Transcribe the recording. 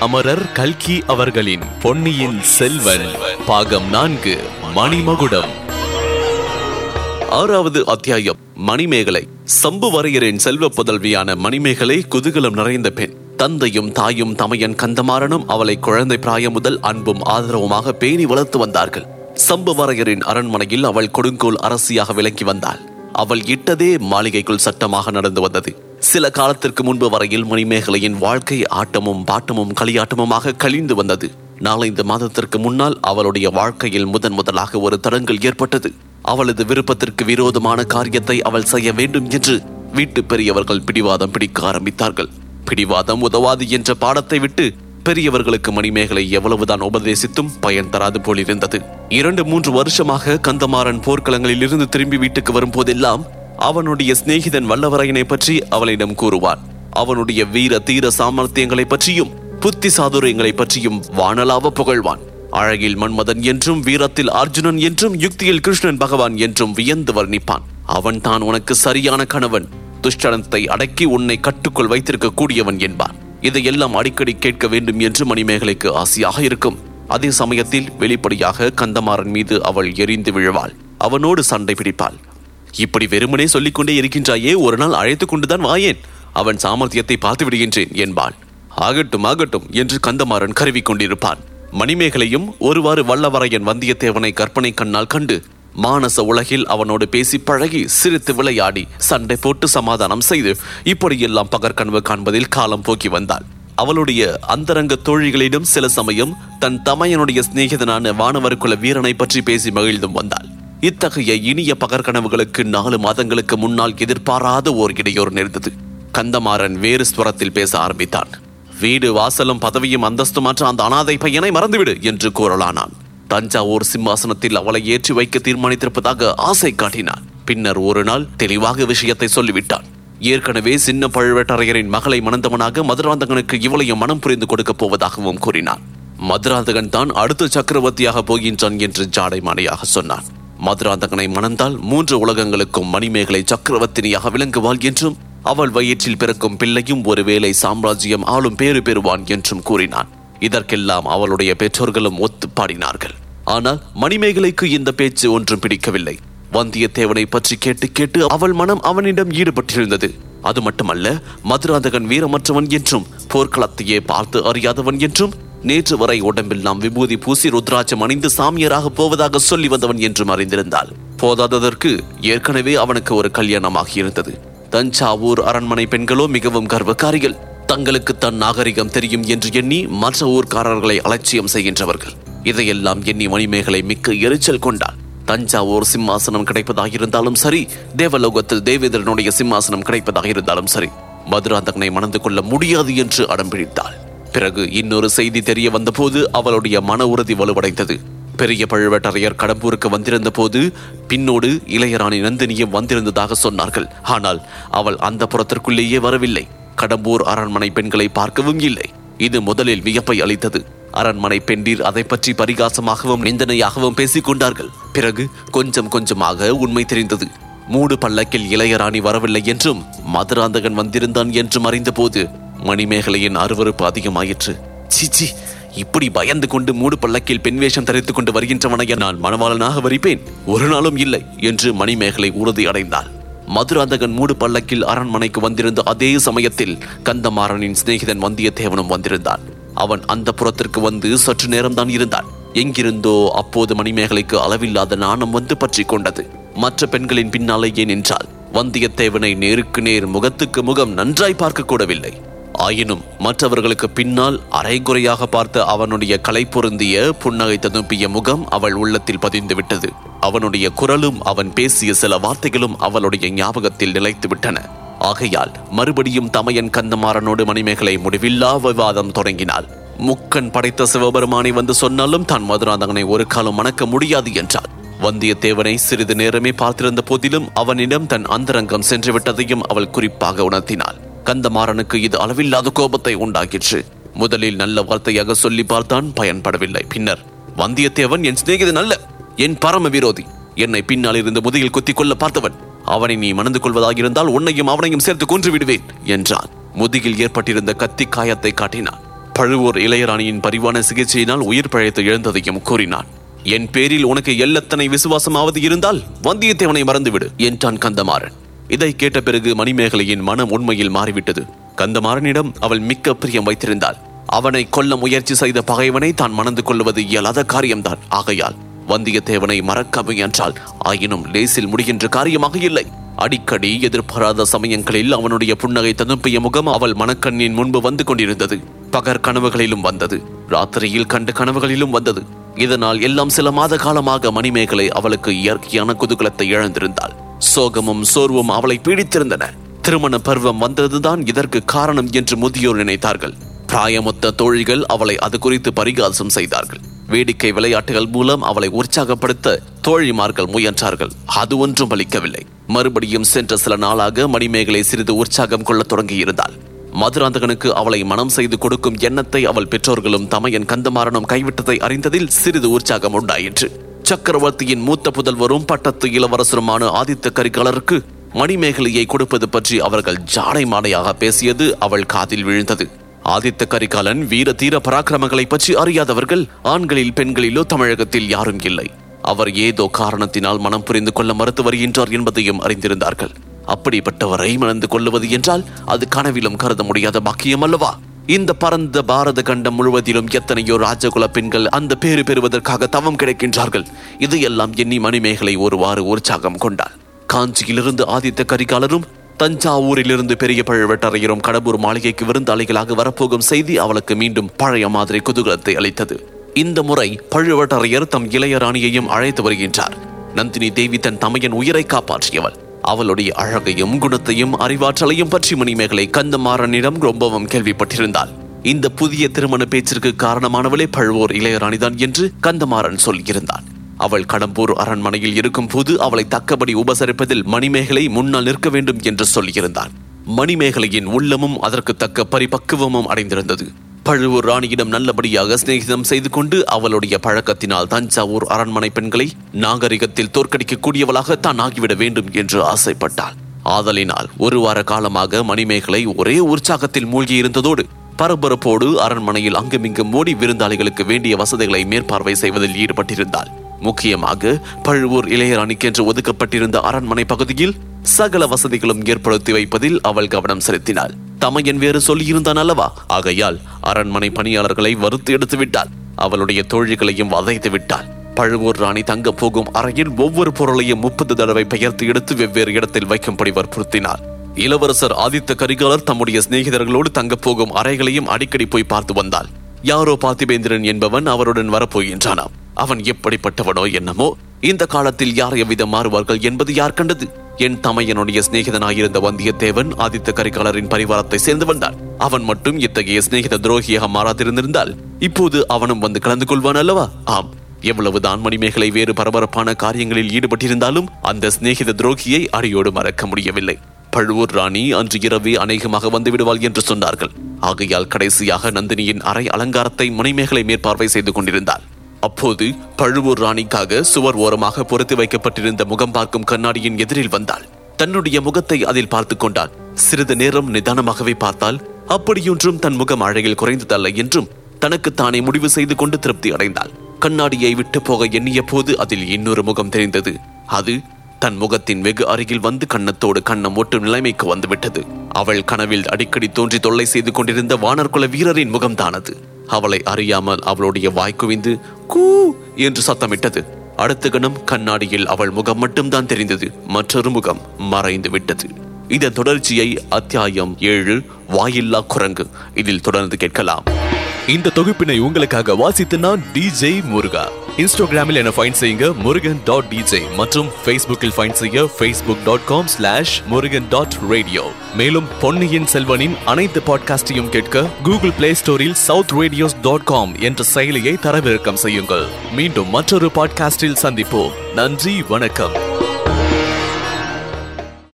அமரர் கல்கி அவர்களின் பொன்னியின் செல்வன் பாகம் நான்கு மணிமகுடம். ஆறாவது அத்தியாயம் மணிமேகலை. சம்புவரையரின் செல்வ புதல்வியான மணிமேகலை குதூகலம் நிறைந்த பெண். தந்தையும் தாயும் தமையன் கந்தமாறனும் அவளை குழந்தை பிராயம் முதல் அன்பும் ஆதரவுமாக பேணி வளர்த்து வந்தார்கள். சம்புவரையரின் அரண்மனையில் அவள் கொடுங்கோல் அரசியாக விளங்கி வந்தாள். அவள் இட்டதே மாளிகைக்குள் சட்டமாக நடந்து வந்தது. சில காலத்திற்கு முன்பு வரையில் மணிமேகலையின் வாழ்க்கை ஆட்டமும் பாட்டமும் களியாட்டமுமாக கழிந்து வந்தது. நாலந்து மாதத்திற்கு முன்னால் அவளுடைய வாழ்க்கையில் முதன் முதலாக ஒரு தடங்கல் ஏற்பட்டது. அவளது விருப்பத்திற்கு விரோதமான காரியத்தை அவள் செய்ய வேண்டும் என்று வீட்டு பெரியவர்கள் பிடிவாதம் பிடிக்க ஆரம்பித்தார்கள். பிடிவாதம் உதவாது என்ற பாடத்தை விட்டு பெரியவர்களுக்கு மணிமேகலை எவ்வளவுதான் உபதேசித்தும் பயன் தராது போலிருந்தது. இரண்டு மூன்று வருஷமாக கந்தமாறன் போர்க்களங்களில் இருந்து திரும்பி வீட்டுக்கு வரும் போதெல்லாம் அவனுடைய சிநேகிதன் வல்லவரையனை பற்றி அவளிடம் கூறுவான். அவனுடைய வீர தீர சாமர்த்தியங்களை பற்றியும் புத்தி சாதுரியங்களை பற்றியும் வானலாவ புகழ்வான். அழகில் மன்மதன் என்றும் வீரத்தில் அர்ஜுனன் என்றும் யுக்தியில் கிருஷ்ணன் பகவான் என்றும் வியந்து வர்ணிப்பான். அவன் தான் உனக்கு சரியான கணவன். துஷ்டனத்தை அடக்கி உன்னை கட்டுக்குள் வைத்திருக்க கூடியவன் என்பான். இதையெல்லாம் அடிக்கடி கேட்க வேண்டும் என்று மணிமேகலைக்கு ஆசையாக இருக்கும். அதே சமயத்தில் வெளிப்படையாக கந்தமாறன் மீது அவள் எரிந்து விழுவாள். அவனோடு சண்டை பிடிப்பாள். இப்படி வெறுமனே சொல்லிக்கொண்டே இருக்கின்றாயே ஒரு நாள் அழைத்துக் கொண்டுதான் வாயேன். அவன் சாமர்த்தியத்தை பார்த்து விடுகின்றேன் என்பாள். ஆகட்டும் ஆகட்டும் என்று கந்தமாறன் கருவிக் கொண்டிருப்பான். மணிமேகலையும் ஒருவாறு வல்லவரையன் வந்தியத்தேவனை கற்பனை கண்ணால் கண்டு மானச உலகில் அவனோடு பேசி பழகி சிரித்து விளையாடி சண்டை போட்டு சமாதானம் செய்து இப்படியெல்லாம் பகற்கனவு காண்பதில் காலம் போக்கி வந்தாள். அவளுடைய அந்தரங்க தோழிகளிடம் சில சமயம் தன் தமையனுடைய சிநேகிதனான வானவர்குல வீரனை பற்றி பேசி மகிழ்ந்தும் வந்தாள். இத்தகைய இனிய பகற்கனவுகளுக்கு நாலு மாதங்களுக்கு முன்னால் எதிர்பாராத ஓர் இடையூறு நேர்ந்தது. கந்தமாறன் வேறு ஸ்வரத்தில் பேச ஆரம்பித்தான். வீடு வாசலும் பதவியும் அந்தஸ்துமாற்ற அந்த அனாதை பையனை மறந்துவிடு என்று கூறலானான். தஞ்சாவூர் சிம்மாசனத்தில் அவளை ஏற்றி வைக்க தீர்மானித்திருப்பதாக ஆசை காட்டினான். பின்னர் ஒரு நாள் தெளிவாக விஷயத்தை சொல்லிவிட்டான். ஏற்கனவே சின்ன பழுவேட்டரையரின் மகளை மணந்தவனாக மதுராந்தகனுக்கு இவளையும் மனம் புரிந்து கொடுக்கப் போவதாகவும் கூறினான். மதுராந்தகன் தான் அடுத்த சக்கரவர்த்தியாக போகின்றான் என்று ஜாடைமானையாக சொன்னான். மதுராந்தகனை மணந்தால் மூன்று உலகங்களுக்கும் மணிமேகலை சக்கரவர்த்தினியாக விளங்குவாள் என்றும் அவள் வயிற்றில் பிறக்கும் பிள்ளையும் ஒருவேளை சாம்ராஜ்யம் ஆளும் பேறு பெறுவான் என்றும் கூறினான். இதற்கெல்லாம் அவளுடைய பெற்றோர்களும் ஒத்து பாடினார்கள் ஆனால் மணிமேகலைக்கு இந்த பேச்சு ஒன்றும் பிடிக்கவில்லை. வந்தியத்தேவனை பற்றி கேட்டு கேட்டு அவள் மனம் அவனிடம் ஈடுபட்டிருந்தது. அது மட்டுமல்ல மதுராந்தகன் வீரமற்றவன் என்றும் போர்க்களத்தையே பார்த்து அறியாதவன் என்றும் நேற்று வரை உடம்பில் நாம் விபூதி பூசி ருத்ராட்சம் அணிந்து சாமியராக போவதாக சொல்லி வந்தவன் என்றும் அறிந்திருந்தாள். போதாததற்கு ஏற்கனவே அவனுக்கு ஒரு கல்யாணமாகி இருந்தது. தஞ்சாவூர் அரண்மனை பெண்களோ மிகவும் கர்வக்காரிகள். தங்களுக்கு தன் நாகரிகம் தெரியும் என்று எண்ணி மற்ற ஊர்க்காரர்களை அலட்சியம் செய்கின்றவர்கள். இதையெல்லாம் எண்ணி மணிமேகலை மிக்க எரிச்சல் கொண்டாள். தஞ்சாவூர் சிம்மாசனம் கிடைப்பதாக இருந்தாலும் சரி தேவலோகத்தில் தேவேந்திரனுடைய சிம்மாசனம் கிடைப்பதாக இருந்தாலும் சரி மதுராந்தகனை மணந்து கொள்ள முடியாது என்று அடம்பிடித்தாள் பிறகு இன்னொரு செய்தி தெரிய வந்தபோது அவளுடைய மன உறுதி வலுவடைந்தது. பெரிய பழுவேட்டரையர் கடம்பூருக்கு வந்திருந்த போது பின்னோடு இளையராணி நந்தினியும் வந்திருந்ததாக சொன்னார்கள். ஆனால் அவள் அந்த புறத்திற்குள்ளேயே வரவில்லை. கடம்பூர் அரண்மனை பெண்களை பார்க்கவும் இல்லை. இது முதலில் வியப்பை அளித்தது. அரண்மனை பெண்டீர் அதை பற்றி பரிகாசமாகவும் நிந்தனையாகவும் பேசிக் கொண்டார்கள். பிறகு கொஞ்சம் கொஞ்சமாக உண்மை தெரிந்தது. மூடு பல்லக்கில் இளையராணி வரவில்லை என்றும் மதுராந்தகன் வந்திருந்தான் என்றும் அறிந்தபோது மணிமேகலையின் அருவருப்பு அதிகமாயிற்று. சிச்சி இப்படி பயந்து கொண்டு மூடு பல்லக்கில் பெண் வேஷம் தரித்து கொண்டு வருகின்றவனைய நான் மணவாளனாக வரிப்பேன்? ஒரு நாளும் இல்லை என்று மணிமேகலை உறுதி அடைந்தாள். மதுராந்தகன் மூடு பல்லக்கில் அரண்மனைக்கு வந்திருந்த அதே சமயத்தில் கந்தமாறனின் சிநேகிதன் வந்தியத்தேவனும் வந்திருந்தான். அவன் அந்த புறத்திற்கு வந்து சற்று நேரம்தான் இருந்தான். எங்கிருந்தோ அப்போது மணிமேகலைக்கு அளவில்லாத நாணம் வந்து பற்றி கொண்டது. மற்ற பெண்களின் பின்னாலேயே நின்றாள். வந்தியத்தேவனை நேருக்கு நேர் முகத்துக்கு முகம் நன்றாய் பார்க்க கூடவில்லை. ஆயினும் மற்றவர்களுக்கு பின்னால் அரைகுறையாக பார்த்த அவனுடைய கலை பொருந்திய புன்னகை ததும்பிய முகம் அவள் உள்ளத்தில் பதிந்துவிட்டது. அவனுடைய குரலும் அவன் பேசிய சில வார்த்தைகளும் அவளுடைய ஞாபகத்தில் நிலைத்துவிட்டன. ஆகையால் மறுபடியும் தமையன் கந்தமாறனோடு மணிமேகலை முடிவில்லா விவாதம் தொடங்கினாள். முக்கன் படைத்த சிவபெருமானை வந்து சொன்னாலும் தான் மதுராந்தகனை ஒரு காலம் மணக்க முடியாது என்றாள். வந்தியத்தேவனை சிறிது நேரமே பார்த்திருந்த போதிலும் அவனிடம் தன் அந்தரங்கம் சென்று விட்டதையும் அவள் குறிப்பாக உணர்த்தினாள். கந்தமாறனுக்கு இது அளவில்லாத கோபத்தை உண்டாக்கிற்று. முதலில் நல்ல வார்த்தையாக சொல்லி பார்த்தான் பயன்படவில்லை. பின்னர் வந்தியத்தேவன் என் சிநேகிதன் அல்ல என் பரம விரோதி. என்னை பின்னால் இருந்து முதுகில் குத்திக் கொள்ள பார்த்தவன். அவனை நீ மணந்து கொள்வதாக இருந்தால் உன்னையும் அவனையும் சேர்த்து கொன்று விடுவேன் என்றான். முதுகில் ஏற்பட்டிருந்த கத்தி காயத்தை காட்டினான். பழுவூர் இளையராணியின் பரிவான சிகிச்சையினால் உயிர் பழைத்து எழுந்ததையும் கூறினான். என் பேரில் உனக்கு எல்லத்தனை விசுவாசமாவது இருந்தால் வந்தியத்தேவனை மறந்துவிடு என்றான் கந்தமாறன். இதை கேட்ட பிறகு மணிமேகலையின் மனம் உண்மையில் மாறிவிட்டது. கந்தமாறனிடம் அவள் மிக்க பிரியம் வைத்திருந்தாள். அவனை கொல்ல முயற்சி செய்த பகைவனை தான் மணந்து கொள்வது இயலாத காரியம்தான். ஆகையால் வந்தியத்தேவனை மறக்க முயன்றால் ஆயினும் லேசில் முடிகின்ற காரியமாக இல்லை. அடிக்கடி எதிர்பாராத சமயங்களில் அவனுடைய புன்னகை ததும்பிய முகம் அவள் மனக்கண்ணின் முன்பு வந்து கொண்டிருந்தது. பகற் கனவுகளிலும் வந்தது. ராத்திரியில் கண்ட கனவுகளிலும் வந்தது. இதனால் எல்லாம் சில மாத காலமாக மணிமேகலை அவளுக்கு இயற்கையான குதூகலத்தை இழந்திருந்தாள். சோகமும் சோர்வும் அவளை பீடித்திருந்தன. திருமண பருவம் வந்ததுதான் இதற்கு காரணம் என்று முதியோர் நினைத்தார்கள். பிராயமொத்த தோழிகள் அவளை அது குறித்து பரிகாசம் செய்தார்கள். வேடிக்கை விளையாட்டுகள் மூலம் அவளை உற்சாகப்படுத்த தோழிமார்கள் முயன்றார்கள். அது ஒன்றும் பலிக்கவில்லை. மறுபடியும் சென்ற சில நாளாக மணிமேகலை சிறிது உற்சாகம் கொள்ளத் தொடங்கியிருந்தாள். மதுராந்தகனுக்கு அவளை மனம் செய்து கொடுக்கும் எண்ணத்தை அவள் பெற்றோர்களும் தமையன் கந்தமாறனும் கைவிட்டதை அறிந்ததில் சிறிது உற்சாகம் உண்டாயிற்று. சக்கரவர்த்தியின் மூத்த புதல்வரும் பட்டத்து இளவரசருமான ஆதித்த கரிகாலருக்கு மணிமேகலையை கொடுப்பது பற்றி அவர்கள் ஜாடை மாடையாக பேசியது அவள் காதில் விழுந்தது. ஆதித்த கரிகாலன் வீர தீர பராக்கிரமங்களை பற்றி அறியாதவர்கள் ஆண்களில் பெண்களிலோ தமிழகத்தில் யாரும் இல்லை. அவர் ஏதோ காரணத்தினால் மனம் புரிந்து கொள்ள மறுத்து வருகின்றார் என்பதையும் அறிந்திருந்தார்கள். அப்படிப்பட்டவரை மணந்து கொள்ளுவது என்றால் அது கனவிலும் கருத முடியாத பாக்கியம் அல்லவா? இந்த பரந்த பாரத கண்டம் முழுவதிலும் எத்தனையோ ராஜகுல பெண்கள் அந்த பேறு பெறுவதற்காக தவம் கிடைக்கின்றார்கள். இதையெல்லாம் எண்ணி மணிமேகலை ஒருவாறு உற்சாகம் கொண்டாள். காஞ்சியிலிருந்து ஆதித்த கரிகாலரும் தஞ்சாவூரிலிருந்து பெரிய பழுவேட்டரையரும் கடம்பூர் மாளிகைக்கு விருந்தாளிகளாக வரப்போகும் செய்தி அவளுக்கு மீண்டும் பழைய மாதிரி குதூகலத்தை அளித்தது. இந்த முறை பழுவேட்டரையர் தம் இளையராணியையும் அழைத்து வருகின்றார். நந்தினி தேவி தன் தமையன் உயிரை காப்பாற்றியவள். அவளுடைய அழகையும் குணத்தையும் அறிவாற்றலையும் பற்றி மணிமேகலை கந்தமாறனிடம் ரொம்பவும் கேள்விப்பட்டிருந்தாள். இந்த புதிய திருமண பேச்சிற்கு காரணமானவளே பழுவோர் இளையராணிதான் என்று கந்தமாறன் சொல்லியிருந்தான். அவள் கடம்பூர் அரண்மனையில் இருக்கும் போது அவளை தக்கபடி உபசரிப்பதில் மணிமேகலை முன்னால் நிற்க வேண்டும் என்று சொல்லியிருந்தான். மணிமேகலையின் உள்ளமும் அதற்கு தக்க பரிபக்குவமும் அடைந்திருந்தது. பழுவூர் ராணியிடம் நல்லபடியாக சிநேகிதம் செய்து கொண்டு அவளுடைய பழக்கத்தினால் தஞ்சாவூர் அரண்மனை பெண்களை நாகரிகத்தில் தோற்கடிக்கக்கூடியவளாக தான் ஆகிவிட வேண்டும் என்று ஆசைப்பட்டாள். ஆதலினால் ஒரு வார காலமாக மணிமேகலை ஒரே உற்சாகத்தில் மூழ்கியிருந்ததோடு பரபரப்போடு அரண்மனையில் அங்குமிங்கும் ஓடி விருந்தாளிகளுக்கு வேண்டிய வசதிகளை மேற்பார்வை செய்வதில் ஈடுபட்டிருந்தாள். முக்கியமாக பழுவூர் இளையராணிக்கென்று ஒதுக்கப்பட்டிருந்த அரண்மனை பகுதியில் சகல வசதிகளும் ஏற்படுத்தி வைப்பதில் அவள் கவனம் செலுத்தினாள். தமையன் வேறு சொல்லியிருந்தான் அல்லவா? ஆகையால் அரண்மனை பணியாளர்களை வறுத்து எடுத்து விட்டாள். அவளுடைய தோழிகளையும் வதைத்து விட்டாள். பழுவூர் ராணி தங்க போகும் அறையில் ஒவ்வொரு பொருளையும் முப்பது தடவை பெயர்த்து எடுத்து வெவ்வேறு இடத்தில் வைக்கும்படி வற்புறுத்தினார் இளவரசர் ஆதித்த கரிகாலர் தம்முடைய சிநேகிதர்களோடு தங்க போகும் அறைகளையும் அடிக்கடி போய் பார்த்து வந்தாள். யாரோ பார்த்திபேந்திரன் என்பவன் அவருடன் வரப்போகின்றானாம். அவன் எப்படிப்பட்டவனோ என்னமோ இந்த காலத்தில் யார் எவ்விதம் மாறுவார்கள் என்பது யார் கண்டது? என் தமையனுடைய சிநேகிதனாயிருந்த வந்தியத்தேவன் ஆதித்த கரிகாலரின் பரிவாரத்தை சேர்ந்து வந்தான். அவன் மட்டும் இத்தகைய சிநேகித துரோகியாக மாறாதிருந்திருந்தால் இப்போது அவனும் வந்து கலந்து கொள்வான் அல்லவா? ஆம். எவ்வளவுதான் மணிமேகலை வேறு பரபரப்பான காரியங்களில் ஈடுபட்டிருந்தாலும் அந்த சிநேகித துரோகியை அடியோடு மறக்க முடியவில்லை. பழுவூர் ராணி அன்று இரவு அநேகமாக வந்துவிடுவாள் என்று சொன்னார்கள். ஆகையால் கடைசியாக நந்தினியின் அறை அலங்காரத்தை மணிமேகலை மேற்பார்வை செய்து கொண்டிருந்தாள். அப்போது பழுவூர் ராணிக்காக சுவர் ஓரமாக பொருத்தி வைக்கப்பட்டிருந்த முகம் பார்க்கும் கண்ணாடியின் எதிரில் வந்தாள். தன்னுடைய முகத்தை அதில் பார்த்து கொண்டாள். சிறிது நேரம் நிதானமாகவே பார்த்தால் அப்படியொன்றும் தன் முகம் அழகில் குறைந்ததல்ல என்றும் தனக்கு தானே முடிவு செய்து கொண்டு திருப்தி அடைந்தாள். கண்ணாடியை விட்டு போக எண்ணிய போது அதில் இன்னொரு முகம் தெரிந்தது. அது தன் முகத்தின் வெகு அருகில் வந்து கண்ணத்தோடு கண்ணம் ஒட்டும் நிலைமைக்கு வந்துவிட்டது. அவள் கனவில் அடிக்கடி தோன்றி தொல்லை செய்து கொண்டிருந்த வானர்குல வீரரின் முகம்தானது. அவளை அறியாமல் அவளுடைய வாய் குவிந்து கூ என்று சத்தமிட்டது. அடுத்த கணம் கண்ணாடியில் அவள் முகம் மட்டும்தான் தெரிந்தது. மற்றொரு முகம் மறைந்து விட்டது. இதன் தொடர்ச்சியை அத்தியாயம் ஏழு வாயில்லா குரங்கு இதில் தொடர்ந்து கேட்கலாம். இந்த தொகுப்பினை உங்களுக்காக வாசித்து நான் டிஜே முருகா. இன்ஸ்டாகிராமில் என ஃபைண்ட் செய்யுங்க முருகன் டாட் டிஜே மற்றும் ஃபேஸ்புக்கில் ஃபைண்ட் செய்ய Facebook dot com slash Murugan dot radio மேலும் பொன்னியின் செல்வனின் அனைத்து பாட்காஸ்டையும் கேட்க கூகுள் பிளே ஸ்டோரில் சவுத் ரேடியோஸ் டாட் காம் என்ற செயலியை தரவிறக்கம் செய்யுங்கள். மீண்டும் மற்றொரு பாட்காஸ்டில் சந்திப்போம். நன்றி வணக்கம்.